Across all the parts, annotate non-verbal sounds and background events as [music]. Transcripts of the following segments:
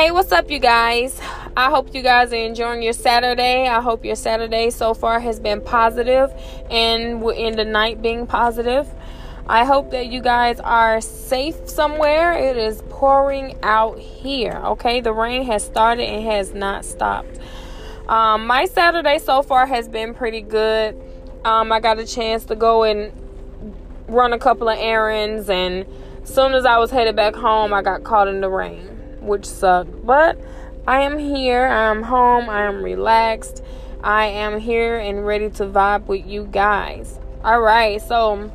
Hey, what's up, you guys? I hope you guys are enjoying your Saturday. I hope your Saturday so far has been positive and in the night being positive. I hope that you guys are safe somewhere. It is pouring out here, okay? The rain has started and has not stopped. Um, my Saturday so far has been pretty good. Um, I got a chance to go and run a couple of errands, and as soon as I was headed back home, I got caught in the rain which sucked. But I am here. I am home. I am relaxed. I am here and ready to vibe with you guys. All right. So,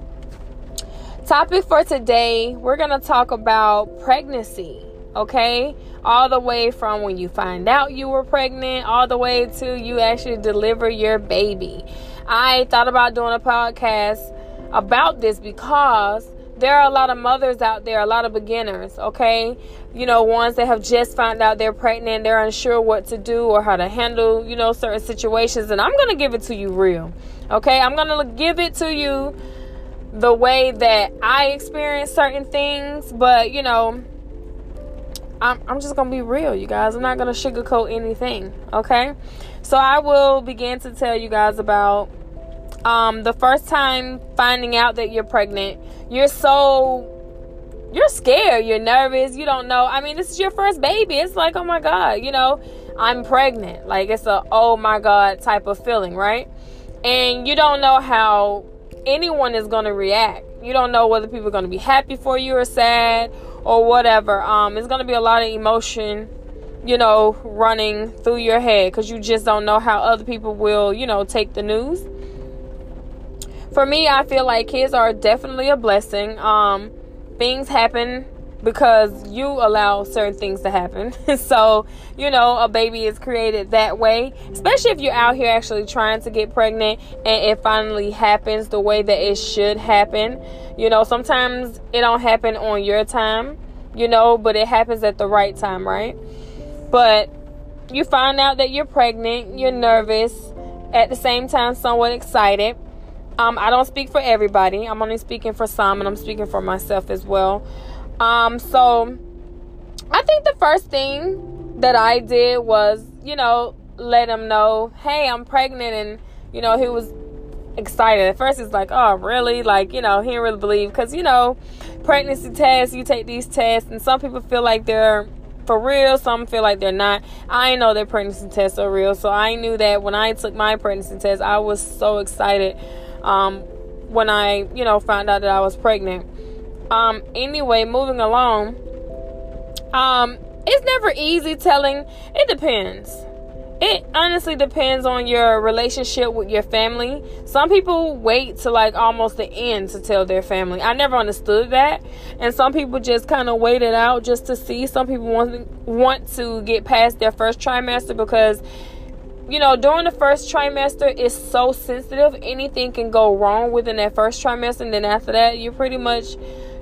topic for today, we're going to talk about pregnancy. Okay? All the way from when you find out you were pregnant, all the way to you actually deliver your baby. I thought about doing a podcast about this because there are a lot of mothers out there, a lot of beginners, okay? You know, ones that have just found out they're pregnant, they're unsure what to do or how to handle, you know, certain situations. And I'm going to give it to you real, okay? I'm going to give it to you the way that I experience certain things, but, you know, I'm, I'm just going to be real, you guys. I'm not going to sugarcoat anything, okay? So I will begin to tell you guys about um, the first time finding out that you're pregnant, you're so you're scared, you're nervous, you don't know. I mean, this is your first baby. It's like, oh my God, you know, I'm pregnant. Like it's a oh my God type of feeling, right? And you don't know how anyone is gonna react. You don't know whether people are gonna be happy for you or sad or whatever. Um, it's gonna be a lot of emotion, you know, running through your head because you just don't know how other people will, you know, take the news for me, I feel like kids are definitely a blessing. Um, things happen because you allow certain things to happen. [laughs] so, you know, a baby is created that way, especially if you're out here actually trying to get pregnant and it finally happens the way that it should happen. You know, sometimes it don't happen on your time, you know, but it happens at the right time, right? But you find out that you're pregnant, you're nervous, at the same time somewhat excited um, I don't speak for everybody. I'm only speaking for some, and I'm speaking for myself as well. Um, so I think the first thing that I did was, you know, let him know, hey, I'm pregnant, and you know, he was excited. At first, it's like, oh, really? Like, you know, he didn't really believe because you know, pregnancy tests, you take these tests, and some people feel like they're for real. Some feel like they're not. I know that pregnancy tests are real, so I knew that when I took my pregnancy test, I was so excited um, when I, you know, found out that I was pregnant. Um, anyway, moving along. Um, it's never easy telling. It depends. It honestly depends on your relationship with your family. Some people wait to like almost the end to tell their family. I never understood that. And some people just kind of wait it out just to see. Some people want want to get past their first trimester because you know, during the first trimester, it's so sensitive. Anything can go wrong within that first trimester, and then after that, you're pretty much,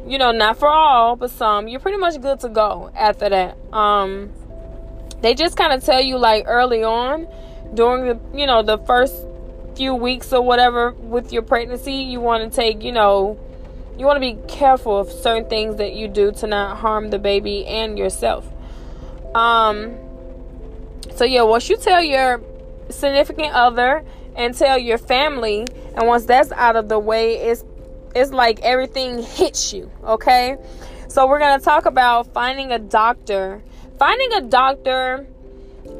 you know, not for all, but some, you're pretty much good to go after that. Um, they just kind of tell you like early on, during the, you know, the first few weeks or whatever with your pregnancy, you want to take, you know, you want to be careful of certain things that you do to not harm the baby and yourself. Um, so yeah, once you tell your significant other and tell your family and once that's out of the way it's it's like everything hits you okay so we're to talk about finding a doctor finding a doctor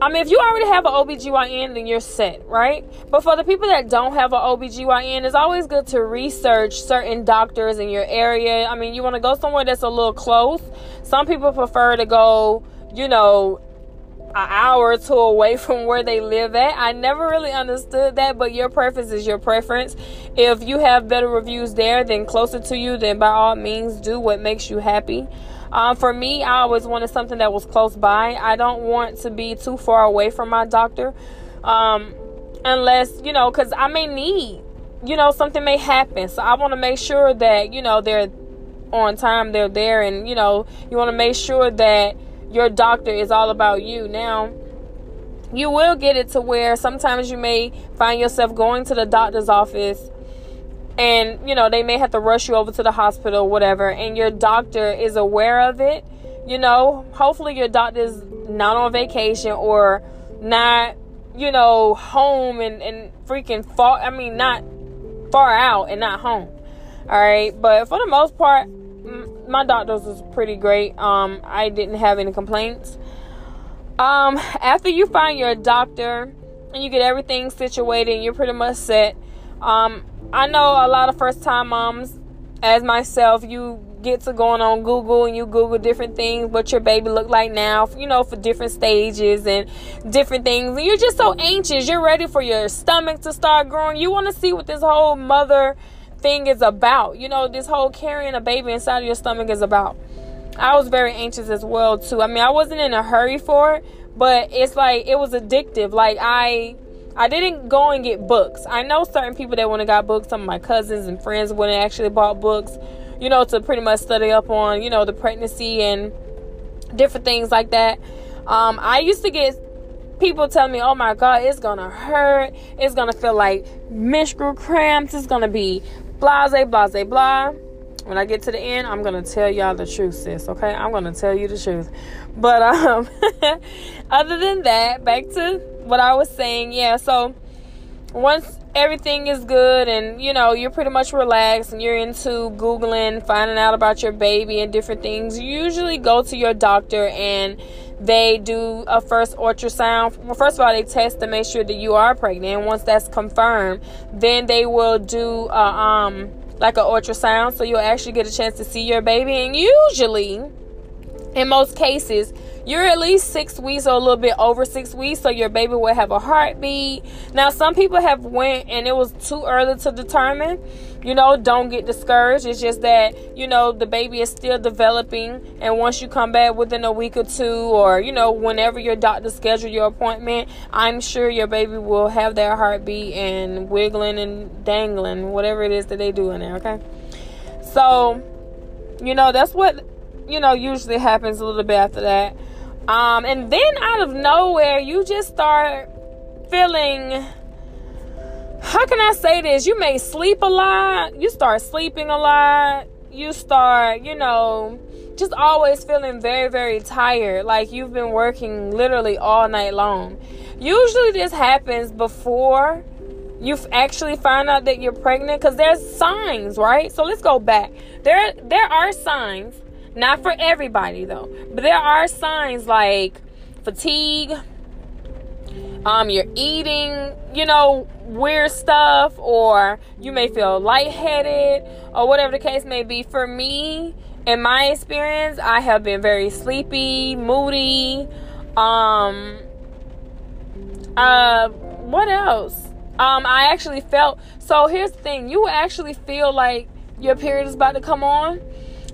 I mean, if you already have an OBGYN, then you're set, right? But for the people that don't have an OBGYN, it's always good to research certain doctors in your area. I mean, you want to go somewhere that's a little close. Some people prefer to go, you know, an hour or two away from where they live at. I never really understood that, but your preference is your preference. If you have better reviews there than closer to you, then by all means do what makes you happy. Um, for me, I always wanted something that was close by. I don't want to be too far away from my doctor, um, unless you know, because I may need, you know, something may happen. So I want to make sure that you know they're on time, they're there, and you know, you want to make sure that your doctor is all about you. Now, you will get it to where sometimes you may find yourself going to the doctor's office and you know they may have to rush you over to the hospital whatever and your doctor is aware of it you know hopefully your doctor is not on vacation or not, you know, home and, and freaking far, I mean, not far out and not home. All right. But for the most part, my doctors was pretty great. Um, I didn't have any complaints. Um, after you find your doctor and you get everything situated you're pretty much set, um, I know a lot of first time moms, as myself, you get to going on Google and you Google different things, what your baby look like now, you know, for different stages and different things. And you're just so anxious. You're ready for your stomach to start growing. You want to see what this whole mother thing is about. You know, this whole carrying a baby inside of your stomach is about. I was very anxious as well too. I mean, I wasn't in a hurry for it, but it's like it was addictive. Like I I didn't go and get books. I know certain people that went and got books. Some of my cousins and friends went and actually bought books, you know, to pretty much study up on, you know, the pregnancy and different things like that. Um, I used to get people tell me, "Oh my God, it's gonna hurt. It's gonna feel like menstrual cramps. It's gonna be blase, blase, blah. When I get to the end, I'm gonna tell y'all the truth, sis. Okay, I'm gonna tell you the truth. But um, [laughs] other than that, back to what I was saying. Yeah, so once everything is good and you know you're pretty much relaxed and you're into googling finding out about your baby and different things you usually go to your doctor and they do a first ultrasound. Well first of all they test to make sure that you are pregnant. And once that's confirmed then they will do a, um like an ultrasound. So you'll actually get a chance to see your baby. And usually in most cases you're at least six weeks or a little bit over six weeks so your baby will have a heartbeat. Now some people have went and it was too early to determine you know don't get discouraged. It's just that you know the baby is still developing and once you come back within a week or two or you know whenever your doctor schedule your appointment i'm sure your baby will have that heartbeat and wiggling and dangling whatever it is that they do in there okay? So you know that's what you know usually happens a little bit after that um, and then out of nowhere, you just start feeling how can I say this? You may sleep a lot, you start sleeping a lot, you start, you know, just always feeling very, very tired, like you've been working literally all night long. Usually, this happens before you actually find out that you're pregnant because there's signs, right? So let's go back. There, there are signs not for everybody though, but there are signs like fatigue. Um, you're eating, you know, weird stuff, or you may feel lightheaded, or whatever the case may be. For me, in my experience, I have been very sleepy, moody. Um, uh, what else? Um, I actually felt so. Here's the thing: you actually feel like your period is about to come on,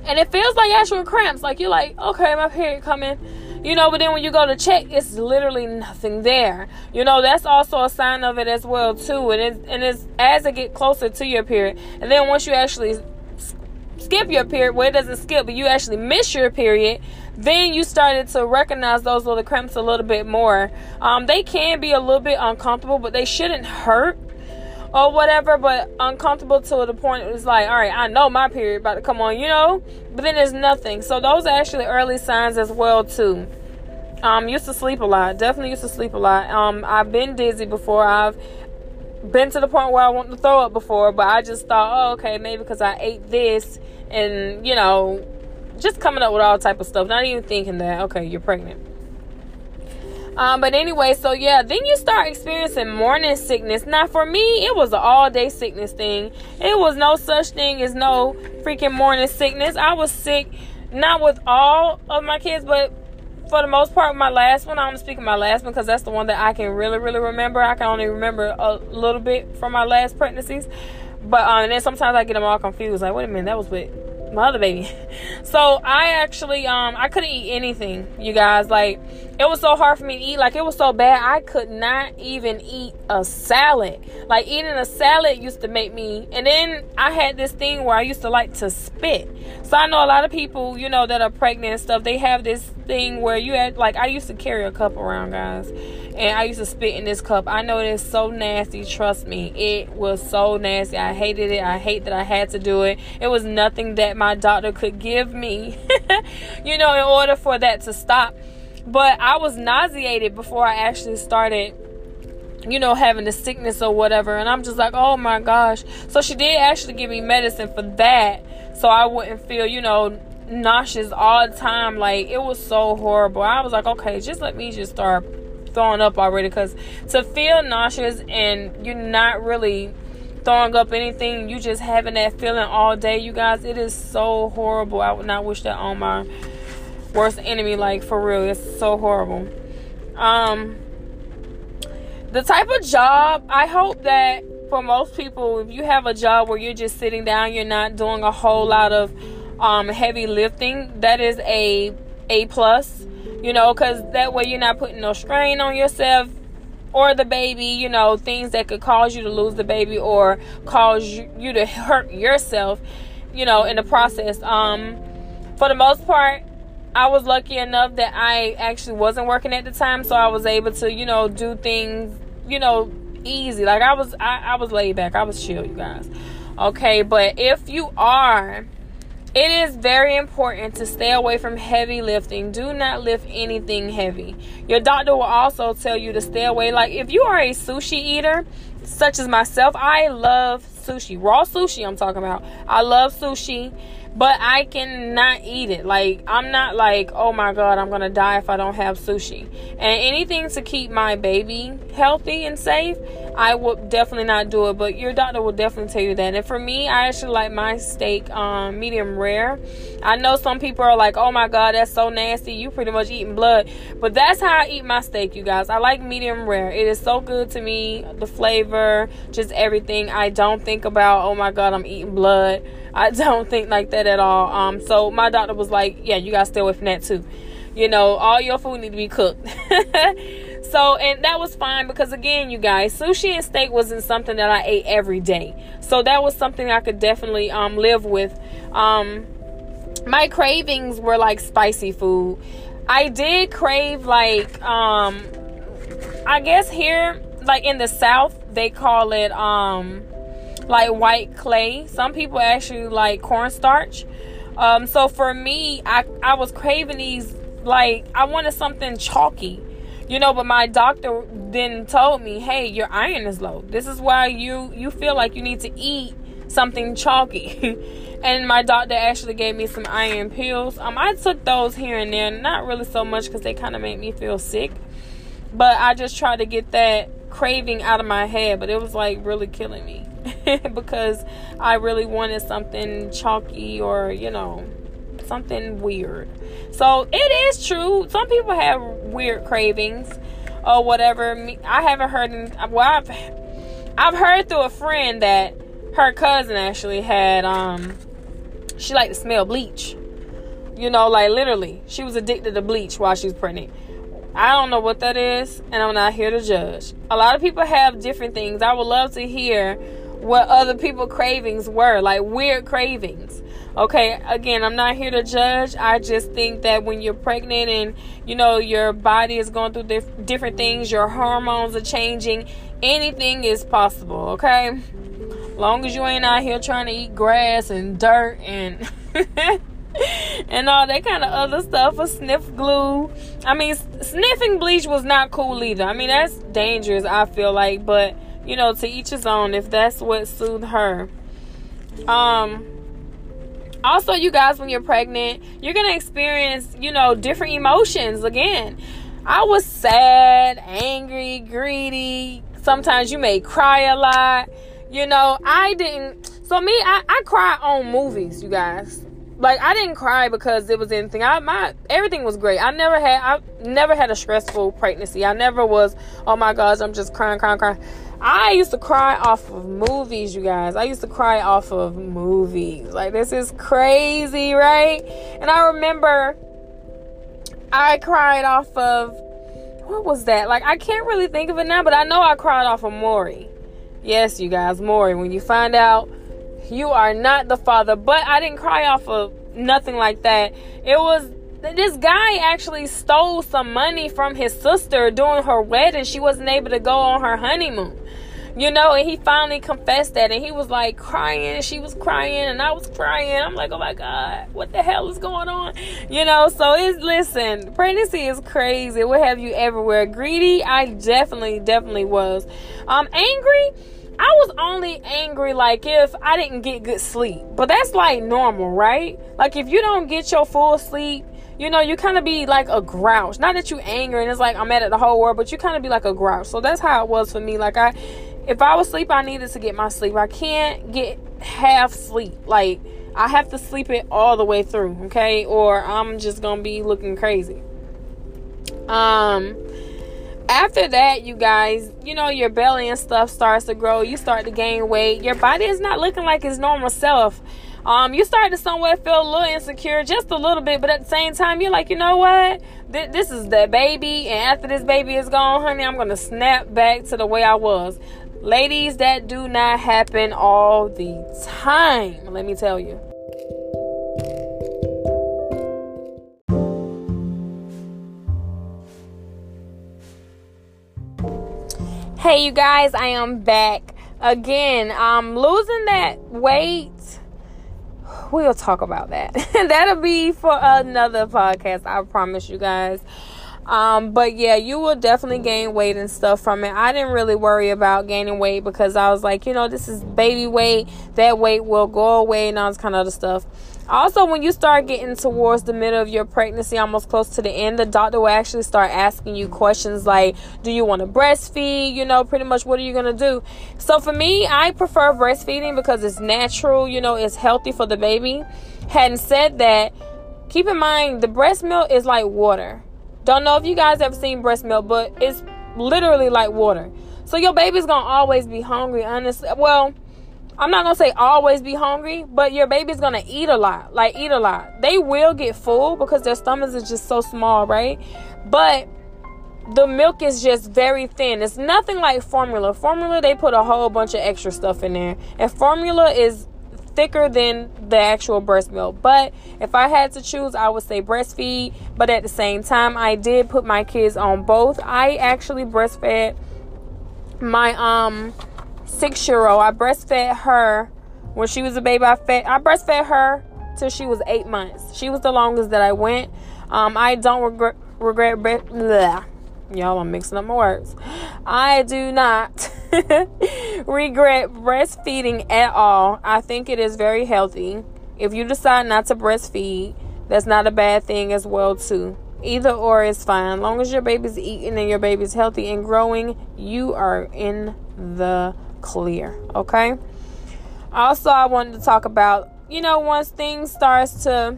and it feels like actual cramps. Like you're like, okay, my period coming. You know, but then when you go to check, it's literally nothing there. You know, that's also a sign of it as well too. And it's and it's as it get closer to your period, and then once you actually skip your period, well, it doesn't skip, but you actually miss your period, then you started to recognize those little cramps a little bit more. Um, they can be a little bit uncomfortable, but they shouldn't hurt or whatever, but uncomfortable to the point it's like, all right, I know my period about to come on, you know, but then there's nothing. So those are actually early signs as well too. Um, used to sleep a lot. Definitely used to sleep a lot. Um, I've been dizzy before. I've been to the point where I want to throw up before, but I just thought, oh, okay, maybe because I ate this and you know, just coming up with all type of stuff. Not even thinking that okay, you're pregnant. Um, but anyway, so yeah, then you start experiencing morning sickness. Now, for me, it was an all day sickness thing. It was no such thing as no freaking morning sickness. I was sick, not with all of my kids, but for the most part, my last one, I'm speaking my last one because that's the one that I can really, really remember. I can only remember a little bit from my last pregnancies. But um, and then sometimes I get them all confused. Like, wait a minute, that was with my other baby. [laughs] So I actually um I couldn't eat anything, you guys. Like it was so hard for me to eat. Like it was so bad I could not even eat a salad. Like eating a salad used to make me and then I had this thing where I used to like to spit. So I know a lot of people, you know, that are pregnant and stuff, they have this thing where you had like I used to carry a cup around, guys. And I used to spit in this cup. I know it's so nasty, trust me. It was so nasty. I hated it. I hate that I had to do it. It was nothing that my doctor could give me, [laughs] you know, in order for that to stop. But I was nauseated before I actually started you know, having the sickness or whatever. And I'm just like, oh my gosh. So she did actually give me medicine for that. So I wouldn't feel, you know, nauseous all the time. Like, it was so horrible. I was like, okay, just let me just start throwing up already. Because to feel nauseous and you're not really throwing up anything, you just having that feeling all day, you guys, it is so horrible. I would not wish that on my worst enemy like for real. It's so horrible. Um the type of job i hope that for most people if you have a job where you're just sitting down you're not doing a whole lot of um heavy lifting that is a a plus you know because that way you're not putting no strain on yourself or the baby you know things that could cause you to lose the baby or cause you, you to hurt yourself you know in the process. Um for the most part I was lucky enough that I actually wasn't working at the time, so I was able to, you know, do things, you know, easy. Like I was, I, I was laid back. I was chill, you guys. Okay, but if you are, it is very important to stay away from heavy lifting. Do not lift anything heavy. Your doctor will also tell you to stay away. Like if you are a sushi eater, such as myself, I love sushi, raw sushi. I'm talking about. I love sushi but I cannot eat it. Like I'm not like, oh my god, I'm gonna die if I don't have sushi. And anything to keep my baby healthy and safe, I would definitely not do it. But your doctor will definitely tell you that. And for me, I actually like my steak um, medium rare. I know some people are like, oh my god, that's so nasty. You pretty much eating blood. But that's how I eat my steak, you guys. I like medium rare. It is so good to me. The flavor, just everything. I don't think about, oh my god, I'm eating blood. I don't think like that at all. Um, so my doctor was like, yeah, you gotta stay away from that too. You know, all your food need to be cooked. [laughs] so and that was fine because again, you guys, sushi and steak wasn't something that I ate every day. So that was something I could definitely um live with. Um, my cravings were like spicy food. I did crave like um, I guess here like in the south they call it um like white clay. Some people actually like cornstarch. Um, so for me, I, I was craving these, like, I wanted something chalky, you know, but my doctor then told me, hey, your iron is low. This is why you, you feel like you need to eat something chalky. [laughs] and my doctor actually gave me some iron pills. Um, I took those here and there, not really so much because they kind of made me feel sick. But I just tried to get that craving out of my head, but it was like really killing me. [laughs] because I really wanted something chalky or, you know, something weird. So it is true. Some people have weird cravings or whatever. I haven't heard, well, I've, I've heard through a friend that her cousin actually had, um, she liked to smell bleach. You know, like literally, she was addicted to bleach while she was pregnant. I don't know what that is, and I'm not here to judge. A lot of people have different things. I would love to hear what other people cravings were like weird cravings okay again i'm not here to judge i just think that when you're pregnant and you know your body is going through dif- different things your hormones are changing anything is possible okay long as you ain't out here trying to eat grass and dirt and [laughs] [laughs] and all that kind of other stuff or sniff glue i mean sniffing bleach was not cool either i mean that's dangerous i feel like but you know, to each his own if that's what soothed her. Um also you guys when you're pregnant, you're going to experience, you know, different emotions again. I was sad, angry, greedy. Sometimes you may cry a lot. You know, I didn't so me, I, I cry on movies, you guys like I didn't cry because it was anything. I my everything was great. I never had I never had a stressful pregnancy. I never was, oh my gosh, I'm just crying, crying, crying. I used to cry off of movies, you guys. I used to cry off of movies. Like, this is crazy, right? And I remember I cried off of, what was that? Like, I can't really think of it now, but I know I cried off of Maury. Yes, you guys, Maury. When you find out you are not the father, but I didn't cry off of nothing like that. It was this guy actually stole some money from his sister during her wedding. She wasn't able to go on her honeymoon You know, and he finally confessed that and he was like crying, and she was crying, and I was crying. I'm like, oh my God, what the hell is going on? You know, so it's listen, pregnancy is crazy. What have you everywhere? Greedy, I definitely, definitely was. Um, angry. I was only angry like if I didn't get good sleep. But that's like normal, right? Like if you don't get your full sleep, you know, you kind of be like a grouch. Not that you angry and it's like I'm mad at the whole world, but you kind of be like a grouch. So that's how it was for me. Like I if I was asleep, I needed to get my sleep. I can't get half sleep. Like I have to sleep it all the way through, okay? Or I'm just to be looking crazy. Um after that, you guys, you know, your belly and stuff starts to grow. You start to gain weight. Your body is not looking like its normal self. Um, you start to somewhere feel a little insecure, just a little bit, but at the same time, you're like, you know what? Th- this is the baby, and after this baby is gone, honey, I'm gonna snap back to the way I was. Ladies, that do not happen all the time. Let me tell you. Hey, you guys, I am back again. I'm losing that weight. We'll talk about that. [laughs] That'll be for another podcast. I promise you guys. Um, but yeah, you will definitely gain weight and stuff from it. I didn't really worry about gaining weight because I was like, you know, this is baby weight. That weight will go away and all this kind of other stuff. Also, when you start getting towards the middle of your pregnancy, almost close to the end, the doctor will actually start asking you questions like, Do you want to breastfeed? You know, pretty much what are you going to do? So, for me, I prefer breastfeeding because it's natural, you know, it's healthy for the baby. Hadn't said that, keep in mind the breast milk is like water. Don't know if you guys ever seen breast milk, but it's literally like water. So, your baby's going to always be hungry, honestly. Well, I'm not gonna say always be hungry, but your baby's gonna eat a lot. Like eat a lot. They will get full because their stomachs is just so small, right? But the milk is just very thin. It's nothing like formula. Formula they put a whole bunch of extra stuff in there. And formula is thicker than the actual breast milk. But if I had to choose, I would say breastfeed. But at the same time, I did put my kids on both. I actually breastfed my um six year old. I breastfed her when she was a baby. I fed I breastfed her till she was eight months. She was the longest that I went. Um, I don't regret regret bleh. y'all. I'm mixing up my words. I do not [laughs] regret breastfeeding at all. I think it is very healthy. If you decide not to breastfeed, that's not a bad thing as well too. Either or is fine. Long as your baby's eating and your baby's healthy and growing, you are in the clear. Okay. Also, I wanted to talk about, you know, once things starts to,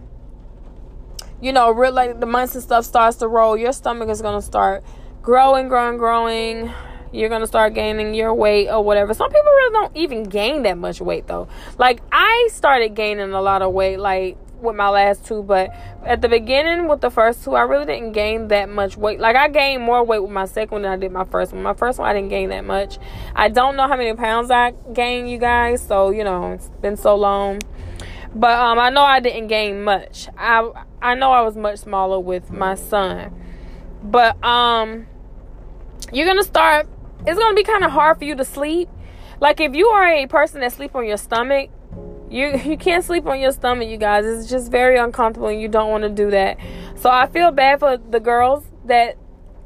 you know, real like the months and stuff starts to roll, your stomach is gonna start growing, growing, growing. You're gonna start gaining your weight or whatever. Some people really don't even gain that much weight though. Like I started gaining a lot of weight, like with my last two, but at the beginning with the first two, I really didn't gain that much weight. Like I gained more weight with my second one than I did my first one. My first one I didn't gain that much. I don't know how many pounds I gained, you guys. So you know it's been so long, but um, I know I didn't gain much. I I know I was much smaller with my son, but um, you're gonna start. It's gonna be kind of hard for you to sleep. Like if you are a person that sleep on your stomach you you can't sleep on your stomach, you guys. It's just very uncomfortable and you don't want to do that. So I feel bad for the girls that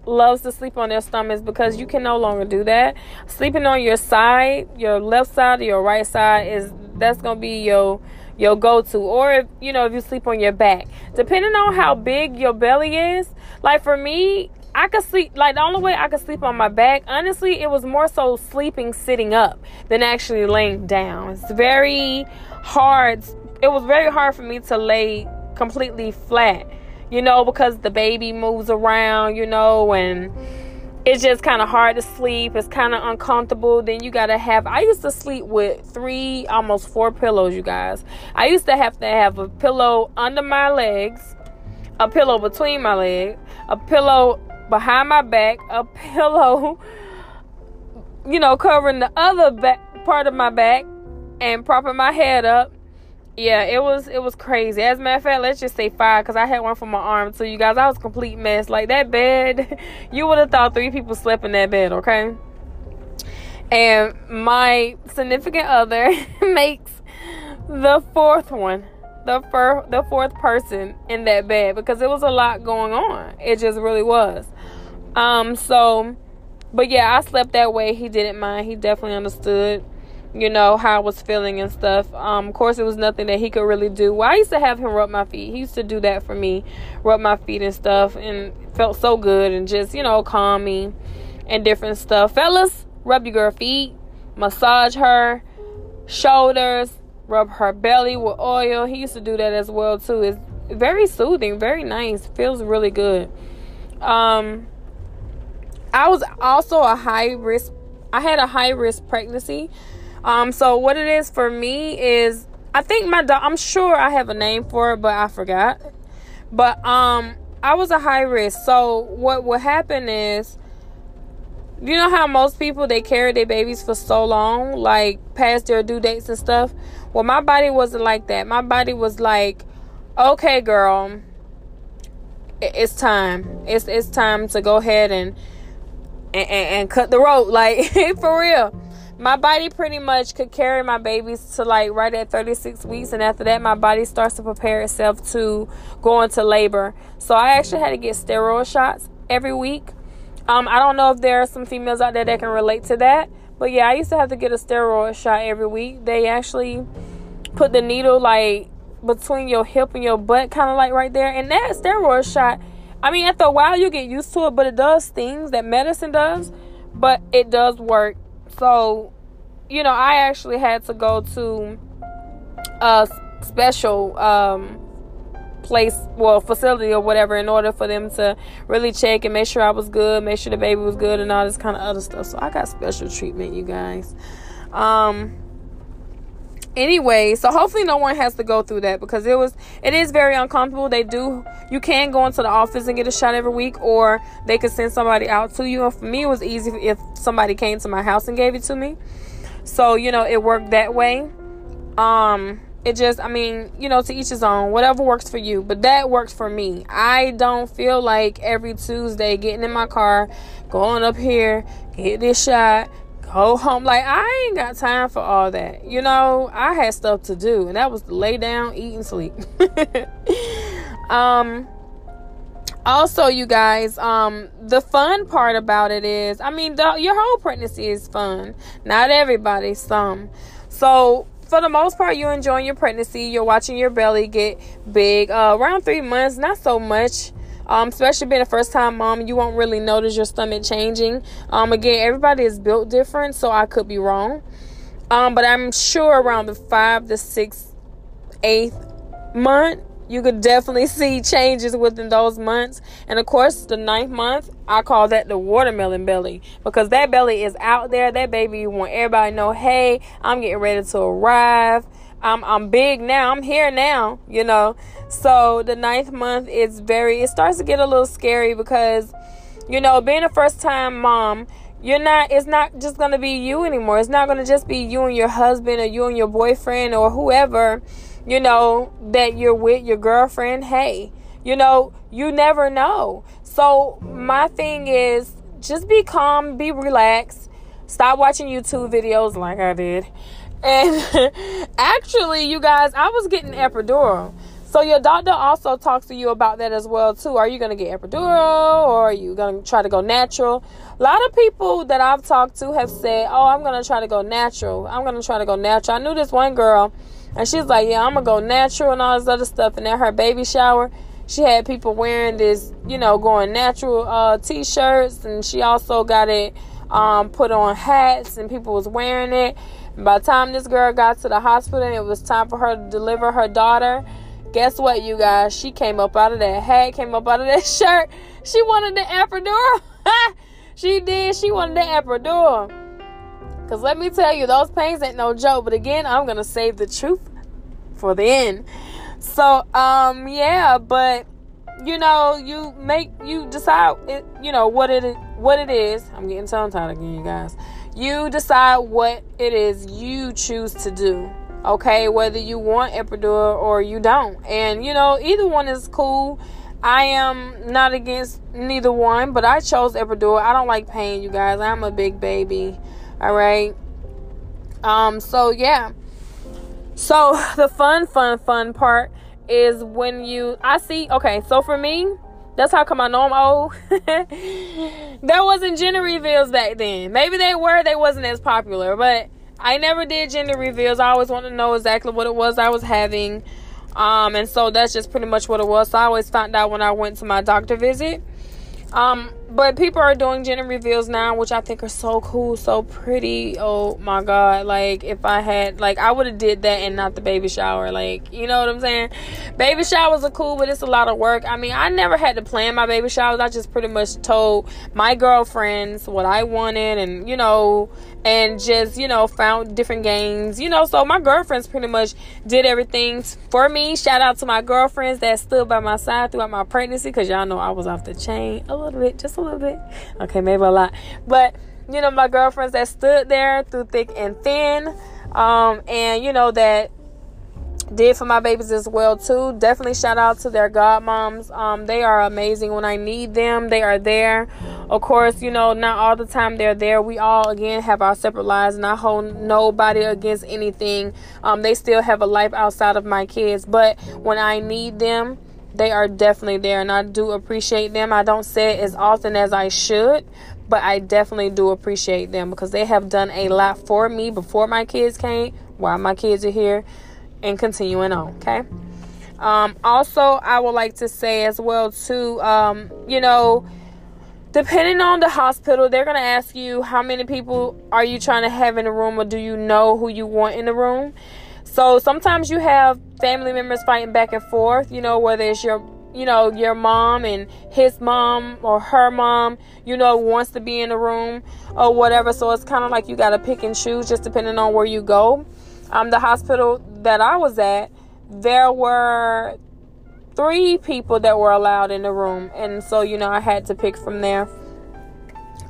loves to sleep on their stomachs because you can no longer do that. Sleeping on your side, your left side or your right side is that's to be your your go-to or if you know if you sleep on your back depending on how big your belly is like for me I could sleep like the only way I could sleep on my back, honestly, it was more so sleeping sitting up than actually laying down. It's very hard. It was very hard for me to lay completely flat, you know, because the baby moves around, you know, and it's just kind of hard to sleep. It's kind of uncomfortable. Then you got to have. I used to sleep with three, almost four pillows, you guys. I used to have to have a pillow under my legs, a pillow between my legs, a pillow behind my back, a [laughs] pillow, you know, covering the other back part of my back and propping my head up. Yeah, it was it was crazy. As a matter of fact, let's just say five because I had one for my arm too. You guys, I was complete mess. Like that bed, [laughs] you would have thought three people slept in that bed. Okay. and my significant other [laughs] makes the fourth one the fir- the fourth person in that bed because it was a lot going on. It just really was. Um so but yeah, I slept that way. He didn't mind. He definitely understood, you know, how I was feeling and stuff. Um, of course, it was nothing that he could really do. Well, I used to have him rub my feet. He used to do that for me, rub my feet and stuff, and felt so good and just, you know, calm me and different stuff. Fellas, rub your girl feet, massage her shoulders, rub her belly with oil. He used to do that as well too. It's very soothing, very nice. Feels really good. Um I was also a high risk I had a high risk pregnancy. Um so what it is for me is I think my dog I'm sure I have a name for it but I forgot. But um I was a high risk. So what would happen is you know how most people they carry their babies for so long, like past their due dates and stuff. Well, my body wasn't like that. My body was like, okay, girl, it's time. It's it's time to go ahead and and, and, and cut the rope. [laughs] Like for real. My body pretty much could carry my babies to like right at 36 weeks, and after that, my body starts to prepare itself to go into labor. So I actually had to get steroid shots every week. Um, I don't know if there are some females out there that can relate to that, but yeah, I used to have to get a steroid shot every week. They actually put the needle like between your hip and your butt, kind of like right there. And that steroid shot, I mean, after a while you get used to it, but it does things that medicine does, but it does work. So, you know, I actually had to go to a special um, place, well, facility or whatever, in order for them to really check and make sure I was good, make sure the baby was good, and all this kind of other stuff. So I got special treatment, you guys. Um, anyway so hopefully no one has to go through that because it was it is very uncomfortable. They do you can go into the office and get a shot every week or they could send somebody out to you. And for me it was easy if somebody came to my house and gave it to me. So you know it worked that way. Um it just i mean you know to each his own whatever works for you but that works for me. I don't feel like every tuesday getting in my car going up here get this shot go home like i ain't got time for all that you know i had stuff to do and that was to lay down eat and sleep [laughs] um also you guys um the fun part about it is i mean the, your whole pregnancy is fun not everybody some so for the most part, you're enjoying your pregnancy. You're watching your belly get big. Uh, around three months, not so much. Um, especially being a first time mom, you won't really notice your stomach changing. Um, again, everybody is built different, so I could be wrong. Um, but I'm sure around the five to six, eighth month, you could definitely [laughs] see changes within those months. And of course, the ninth month, I call that the watermelon belly because that belly is out there. That baby, want everybody know, hey, I'm getting ready to arrive. I'm I'm big now. I'm here now, you know. So the ninth month is very. It starts to get a little scary because, you know, being a first time mom, you're not. It's not just gonna be you anymore. It's not gonna just be you and your husband or you and your boyfriend or whoever you know, that you're with your girlfriend, hey, you know, you never know. So, my thing is just be calm, be relaxed, stop watching YouTube videos like I did. And [laughs] actually, you guys, I was getting epidural. So your doctor also talks to you about that as well too. Are you going to get epidural or are you going to try to go natural? A lot of people that I've talked to have said, "Oh, I'm going to try to go natural. I'm going to try to go natural." I knew this one girl and she's like, Yeah, I'm gonna go natural and all this other stuff. And at her baby shower, she had people wearing this, you know, going natural uh, t shirts. And she also got it um, put on hats, and people was wearing it. By the time this girl got to the hospital and it was time for her to deliver her daughter, guess what, you guys? She came up out of that hat, came up out of that [laughs] shirt. She wanted the epidural. [laughs] she did. She wanted the epidural. Because let me tell you, those pains ain't no joke. But again, I'm going to save the truth for the end. So, um, yeah, but you know, you make you decide it, you know what it what it is. I'm getting tongue tied again, you guys. You decide what it is you choose to do. Okay, whether you want epidural or you don't, and you know either one is cool. I am not against neither one, but I chose epidural. I don't like pain, you guys. I'm a big baby All right. Um, so yeah. So [laughs] the fun, fun, fun part is when you I see okay, so for me, that's how come I know I'm old. there wasn't gender reveals back then. Maybe they were, they wasn't as popular, but I never did gender reveals. I always wanted to know exactly what it was I was having. Um, and so that's just pretty much what it was. So I always found out when I went to my doctor visit. Um, but people are doing gender reveals now, which I think are so cool, so pretty. Oh my god! Like if I had, like, I would have did that and not the baby shower. Like, you know what I'm saying? Baby showers are cool, but it's a lot of work. I mean, I never had to plan my baby showers. I just pretty much told my girlfriends what I wanted, and you know, and just you know found different games you know so my girlfriends pretty much did everything for me. Shout out to my girlfriends that stood by my side throughout my pregnancy because y'all know i was off the chain a little bit just a little bit. Okay maybe a lot. But you know my girlfriends that stood there through thick and thin um, and you know that did for my babies as well too. Definitely shout out to their godmoms. Um, they are amazing when I need them. They are there. Of course, you know, not all the time they're there. We all again have our separate lives and I hold nobody against anything. Um, they still have a life outside of my kids. But when I need them, they are definitely there and I do appreciate them. I don't say it as often as I should, but I definitely do appreciate them because they have done a lot for me before my kids came, while my kids are here and continuing on. Okay. Um, also, I would like to say as well too, um, you know, depending on the hospital, they're gonna ask you how many people are you trying to have in the room, or do you know who you want in the room. So sometimes you have family members fighting back and forth. You know, whether it's your you know your mom and his mom or her mom you know wants to be in the room or whatever so it's kind of like you got to pick and choose just depending on where you go um, the hospital that I was at, there were three people that were allowed in the room, and so you know I had to pick from there.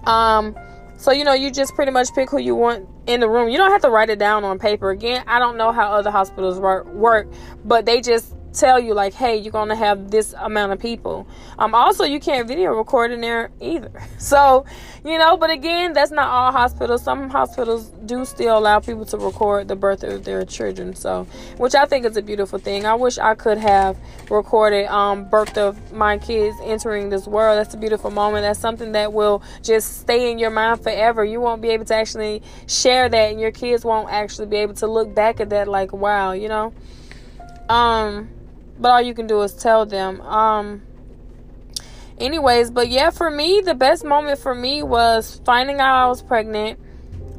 Um, so you know you just pretty much pick who you want in the room. You don't have to write it down on paper. Again, I don't know how other hospitals work, work but they just tell you like, hey, you're gonna have this amount of people. Um, also you can't video record in there either. [laughs] So, you know, but again, that's not all hospitals. Some hospitals do still allow people to record the birth of their children. So, which I think is a beautiful thing. I wish I could have recorded um birth of my kids entering this world. That's a beautiful moment. That's something that will just stay in your mind forever. You won't be able to actually share that, and your kids won't actually be able to look back at that like, wow, you know. Um but all you can do is tell them. Um anyways but yeah for me the best moment for me was finding out i was pregnant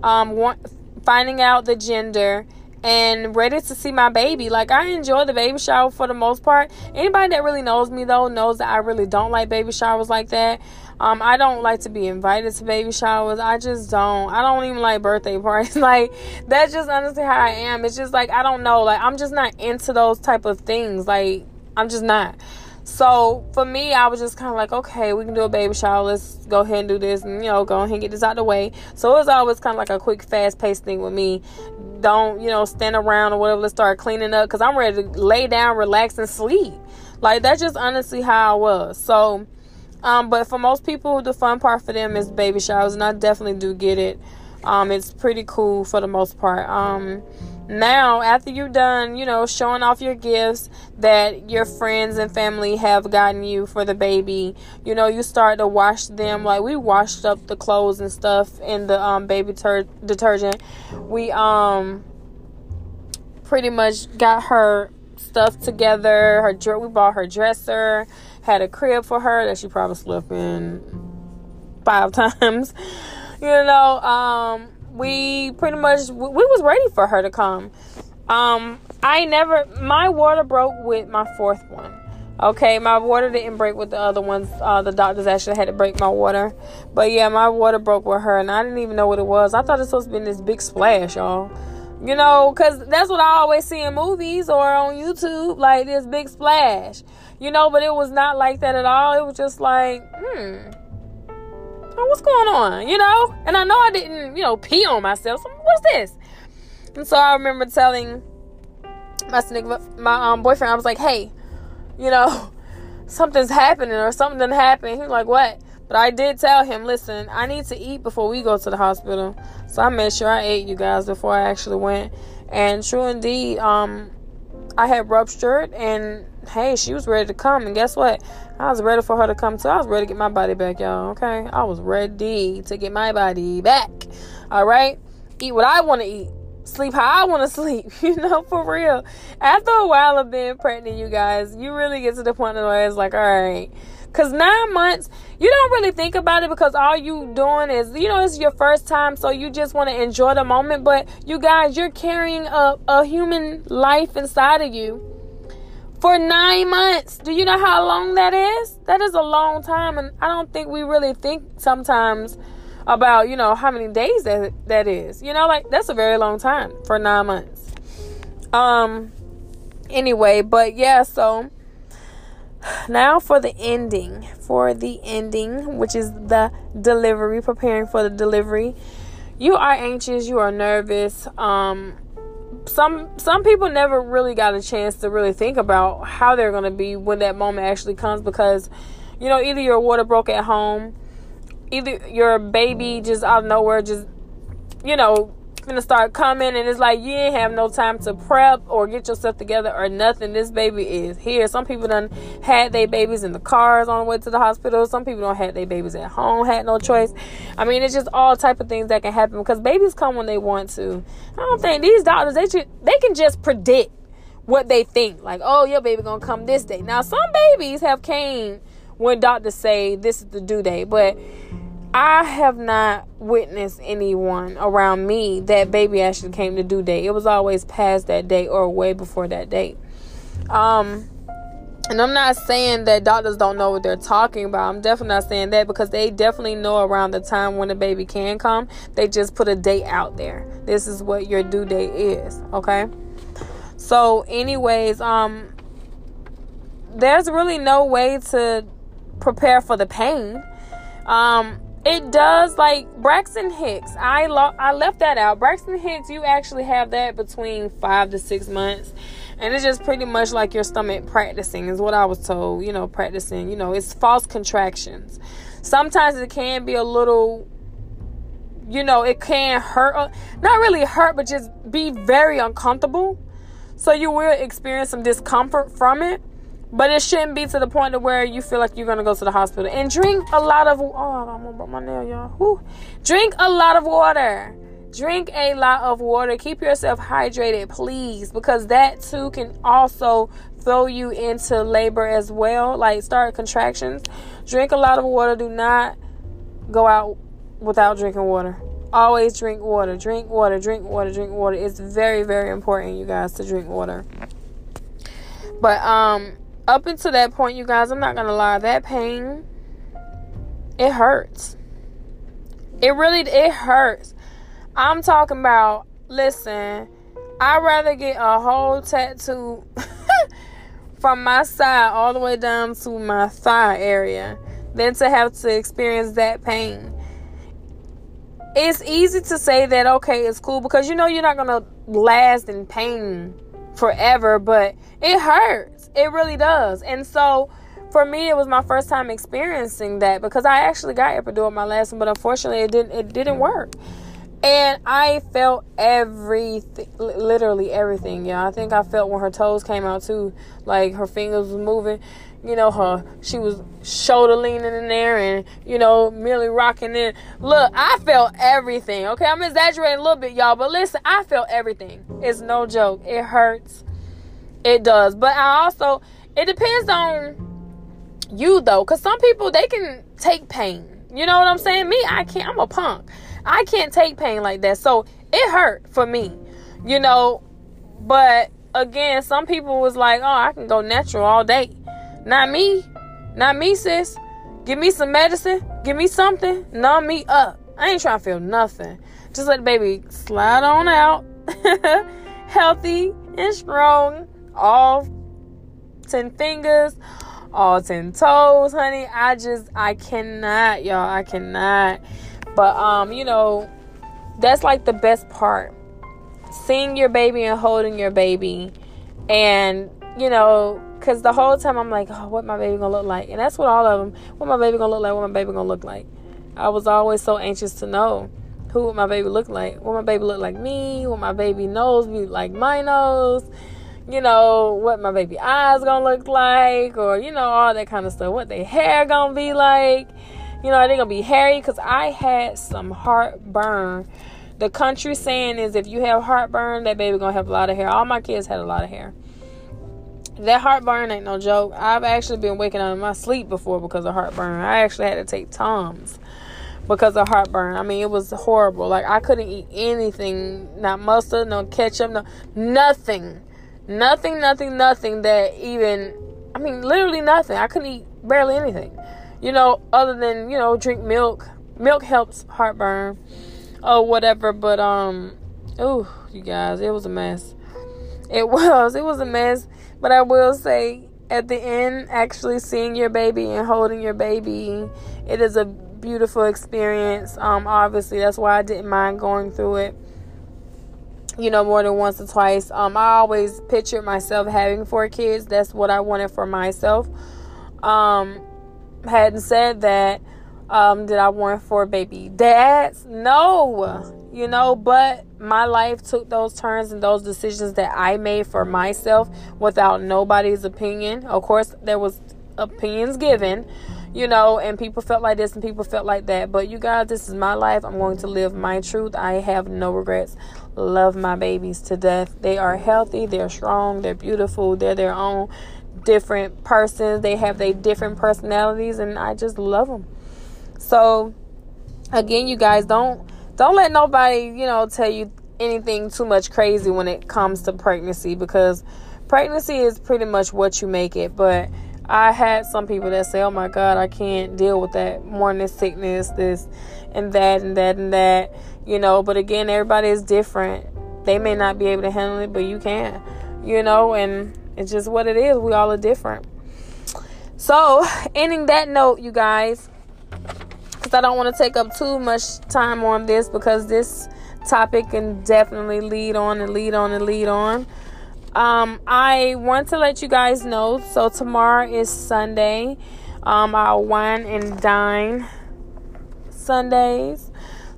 um finding out the gender and ready to see my baby. Like i enjoy the baby shower for the most part. Anybody that really knows me though knows that i really don't like baby showers like that um, I don't like to be invited to baby showers. I just don't. I don't even like birthday [laughs] parties. like that's just honestly how I am. It's just like I don't know. Like I'm just not into those type of things. Like I'm just not. So for me, I was just kind of like, okay, we can do a baby shower. Let's go ahead and do this, and you know, go ahead and get this out of the way. So it was always kind of like a quick, fast paced thing with me. Don't you know, stand around or whatever. Let's start cleaning up because I'm ready to lay down, relax, and sleep. Like that's just honestly how I was. So um, but for most people, the fun part for them is baby showers, and I definitely do get it. Um, it's pretty cool for the most part. Um, now, after you're done, you know, showing off your gifts that your friends and family have gotten you for the baby, you know, you start to wash them. Like we washed up the clothes and stuff in the um, baby ter- detergent. We um pretty much got her stuff together. Her we bought her dresser had a crib for her that she probably slept in five [laughs] times. you know, um, we pretty much we was ready for her to come. Um, I never my water broke with my fourth one. Okay, my water didn't break with the other ones. Uh, the doctors actually had to break my water, but yeah, my water broke with her, and I didn't even know what it was. I thought it was supposed to be this big splash, y'all. You know, because that's what I always see in movies or on YouTube, like this big splash you know, but it was not like that at all. It was just like, hmm, what's going on, you know? And I know I didn't, you know, pee on myself. So what's this? And so I remember telling my my um, boyfriend, I was like, hey, you know, [laughs] something's happening or something didn't happen. He was like, what? But I did tell him, listen, I need to eat before we go to the hospital. So I made sure I ate you guys before I actually went. And true indeed, um, I had ruptured and hey, she was ready to come. And guess what? I was ready for her to come too. I was ready to get my body back, y'all. Okay. I was ready to get my body back. All right. Eat what I want to eat. Sleep how I want to [laughs] sleep. You know, for real. After a while of being pregnant, you guys, you really get to the point where it's like, all right Cause nine months, you don't really think about it because all you doing is, you know, it's your first time, so you just want to enjoy the moment. But you guys, you're carrying a, a human life inside of you for nine months. Do you know how long that is? That is a long time, and I don't think we really think sometimes about, you know, how many days that that is. You know, like that's a very long time for nine months. Um. Anyway, but yeah, so now for the ending. For the ending, which is the delivery, preparing for the delivery. You are anxious, you are nervous. Um some some people never really got a chance to really think about how they're going to be when that moment actually comes because you know either your water broke at home either your baby just out of nowhere just you know gonna start coming and it's like you ain't have no time to prep or get yourself together or nothing. This baby is here. Some people done had their babies in the cars on the way to the hospital. Some people don't have their babies at home, had no choice. I mean, it's just all type of things that can happen because babies come when they want to. I don't think these doctors they they can just predict what they think. Like, oh, your baby gonna come this day. Now, some babies have came when doctors say this is the due date, but I have not witnessed anyone around me that baby actually came to due date. It was always past that date or way before that date. Um, and I'm not saying that doctors don't know what they're talking about. I'm definitely not saying that because they definitely know around the time when the baby can come. They just put a date out there. This is what your due date is. Okay. So, anyways, um, there's really no way to prepare for the pain. Um, it does like Braxton Hicks. I lo- I left that out. Braxton Hicks, you actually have that between five to six months, and it's just pretty much like your stomach practicing is what I was told. You know, practicing. You know, it's false contractions. Sometimes it can be a little. You know, it can hurt. Uh, not really hurt, but just be very uncomfortable. So you will experience some discomfort from it but it shouldn't be to the point of where you feel like you're gonna go to the hospital. And drink a lot of oh, I'm gonna my nail, y'all. Whew. Drink a lot of water. Drink a lot of water. Keep yourself hydrated, please, because that too can also throw you into labor as well. Like start contractions. Drink a lot of water. Do not go out without drinking water. Always drink water. Drink water. Drink water. Drink water. It's very, very important, you guys, to drink water. But um up until that point, you guys, I'm not gonna lie, that pain, it hurts. It really it hurts. I'm talking about. Listen, I'd rather get a whole tattoo [laughs] from my side all the way down to my thigh area than to have to experience that pain. It's easy to say that okay, it's cool because you know you're not gonna last in pain forever, but it hurts it really does. And so for me it was my first time experiencing that because I actually got epidural my last one, but unfortunately it didn't it didn't work. And I felt everything, literally everything. Yeah, I think I felt when her toes came out too, like her fingers was moving. You know, her she was shoulder leaning in there, and you know, merely rocking in. Look, I felt everything. Okay, I'm exaggerating a little bit, y'all, but listen, I felt everything. It's no joke. It hurts. It does. But I also it depends on you though cuz some people they can take pain. You know what I'm saying? Me, I can't. I'm a punk. I can't take pain like that. So it hurt for me. You know, but again, some people was like, "Oh, I can go natural all day." Not me. Not me, sis. Give me some medicine. Give me something. Numb me up. I ain't trying to feel nothing. Just let the baby slide on out. [laughs] Healthy and strong all 10 fingers, all 10 toes, honey. I just, I cannot, y'all. I cannot. But, um, you know, that's like the best part. Seeing your baby and holding your baby and, you know, because the whole time I'm like, oh, what my baby gonna look like, and that's what all of them. What my baby gonna look like? What my baby gonna look like? I was always so anxious to know who would my baby look like. What my baby look like me? What my baby nose be like my nose? You know what my baby eyes gonna look like, or you know all that kind of stuff. What their hair gonna be like? You know, are they gonna be hairy? Cause I had some heartburn. The country saying is if you have heartburn, that baby gonna have a lot of hair. All my kids had a lot of hair. That heartburn ain't no joke. I've actually been waking up in my sleep before because of heartburn. I actually had to take Tums because of heartburn. I mean, it was horrible. Like I couldn't eat anything, not mustard, no ketchup, no nothing. Nothing, nothing, nothing that even I mean, literally nothing. I couldn't eat barely anything. You know, other than, you know, drink milk. Milk helps heartburn or whatever, but um oh, you guys, it was a mess. It [laughs] was. It was a mess. But I will say, at the end, actually seeing your baby and holding your baby, it is a beautiful experience. Um, obviously, that's why I didn't mind going through it. You know, more than once or twice. Um, I always pictured myself having four kids. That's what I wanted for myself. Um, hadn't said that. Um, did I want four baby dads? No you know, but my life took those turns and those decisions that I made for myself without nobody's opinion. Of course, there was opinions given, you know, and people felt like this and people felt like that. But you guys, this is my life. I'm going to live my truth. I have no regrets. Love my babies to death. They are healthy, they're strong, they're beautiful, they're their own different persons. They have their different personalities and I just love them. So, again, you guys don't don't let nobody, you know, tell you anything too much crazy when it comes to pregnancy because pregnancy is pretty much what you make it. But I had some people that say, "Oh my God, I can't deal with that morning sickness, this and that and that and that," you know. But again, everybody is different. They may not be able to handle it, but you can, you know. And it's just what it is. We all are different. So, ending that note, you guys because I don't want to take up too much time on this because this topic can definitely lead on and lead on and lead on. Um, I want to let you guys know. So tomorrow is Sunday. Um, I'll wine and dine Sundays.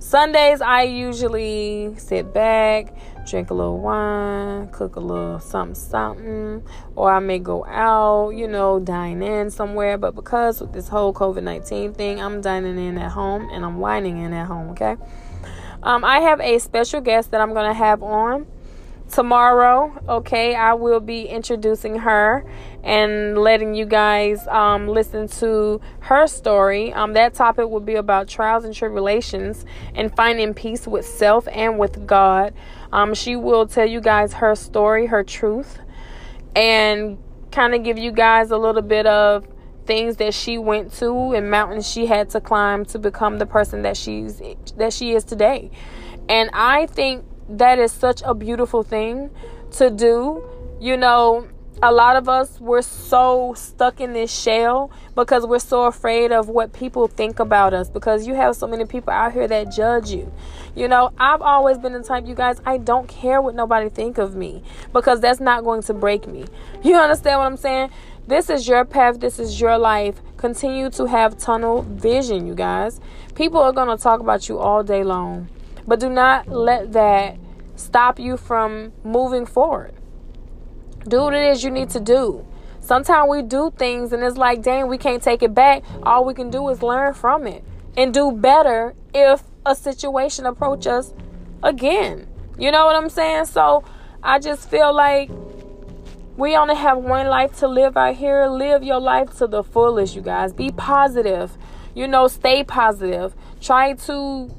Sundays I usually sit back, drink a little wine, cook a little something, something, or I may go out, you know, dine in somewhere. But because with this whole COVID 19 thing, I'm dining in at home and I'm wining in at home, okay? Um, I have a special guest that I'm going to have on tomorrow okay i will be introducing her and letting you guys um, listen to her story. Um, that topic will be about trials and tribulations and finding peace with self and with god. Um, she will tell you guys her story her truth and kind of give you guys a little bit of things that she went to and mountains she had to climb to become the person that she's that she is today. And i think that is such a beautiful thing to do. You know, a lot of us we're so stuck in this shell because we're so afraid of what people think about us because you have so many people out here that judge you. You know i've always been the type you guys i don't care what nobody think of me because that's not going to break me. [laughs] You understand what i'm saying? This is your path. This is your life. Continue to have tunnel vision you guys. People are going to talk about you all day long but do not let that stop you from moving forward. Do what it is you need to do. Sometimes we do things and it's like, dang, we can't take it back. All we can do is learn from it and do better if a situation approach us again. You know what I'm saying? So I just feel like we only have one life to live out here. Live your life to the fullest, you guys. Be positive. You know, stay positive. Try to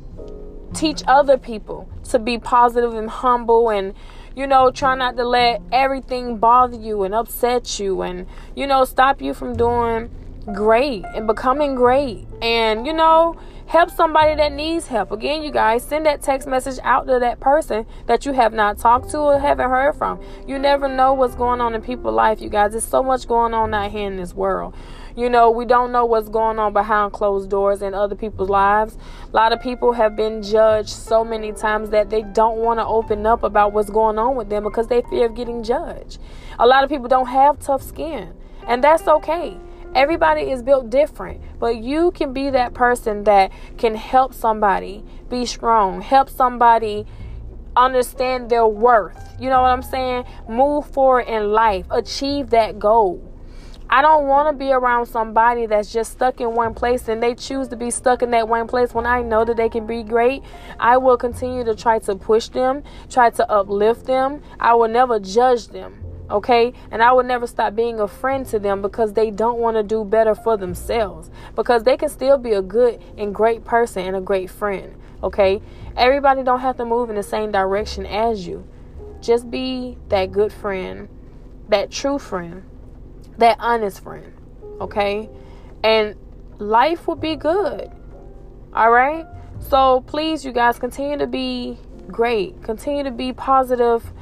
teach other people to be positive and humble and you know try not to let everything bother you and upset you and you know stop you from doing great and becoming great. And you know help somebody that needs help. Again you guys send that text message out to that person that you have not talked to or haven't heard from. You never know what's going on in people's life you guys. There's so much going on out here in this world you know, we don't know what's going on behind closed doors in other people's lives. A lot of people have been judged so many times that they don't want to open up about what's going on with them because they fear of getting judged. A lot of people don't have tough skin. And that's okay. Everybody is built different, but you can be that person that can help somebody be strong, help somebody understand their worth. You know what I'm saying? Move forward in life, achieve that goal. I don't want to be around somebody that's just stuck in one place and they choose to be stuck in that one place when I know that they can be great. I will continue to try to push them, try to uplift them. I will never judge them, okay? And I will never stop being a friend to them because they don't want to do better for themselves. Because they can still be a good and great person and a great friend, okay? Everybody don't have to move in the same direction as you. Just be that good friend, that true friend that honest friend, okay? And life will be good. All right? So please, you guys, continue to be great. Continue to be positive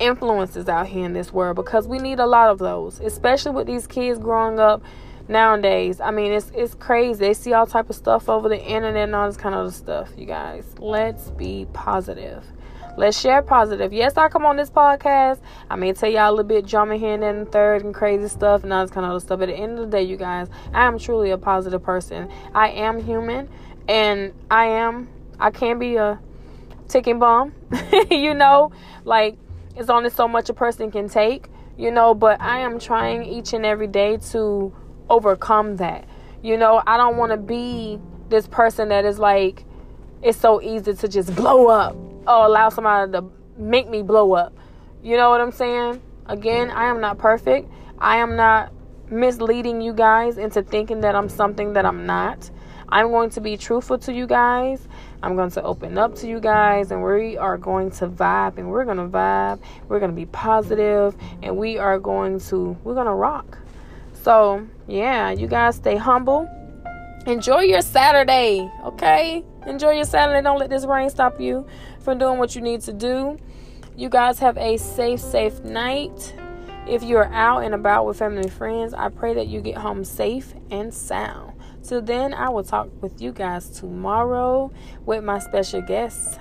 influences out here in this world because we need a lot of those, especially with these kids growing up nowadays. I mean, it's it's crazy. They see all type of stuff over the internet and all this kind of stuff. You guys, let's be positive. Let's share positive. Yes, I come on this podcast. I may tell y'all a little bit drama here and then the third and crazy stuff and all this kind of other stuff. But at the end of the day, you guys, I am truly a positive person. I am human and I am I can be a ticking bomb. [laughs] you know, like it's only so much a person can take, you know, but I am trying each and every day to overcome that. You know, I don't want to be this person that is like it's so easy to just blow up or allow somebody to make me blow up. You know what I'm saying? Again, I am not perfect. I am not misleading you guys into thinking that I'm something that I'm not. I'm going to be truthful to you guys. I'm going to open up to you guys and we are going to vibe and we're going to vibe. We're going to be positive and we are going to we're going to rock. So, yeah, you guys stay humble. Enjoy your Saturday, okay? Enjoy your Saturday. Don't let this rain stop you from doing what you need to do. You guys have a safe, safe night. If you're out and about with family and friends, I pray that you get home safe and sound. Till then, I will talk with you guys tomorrow with my special guests.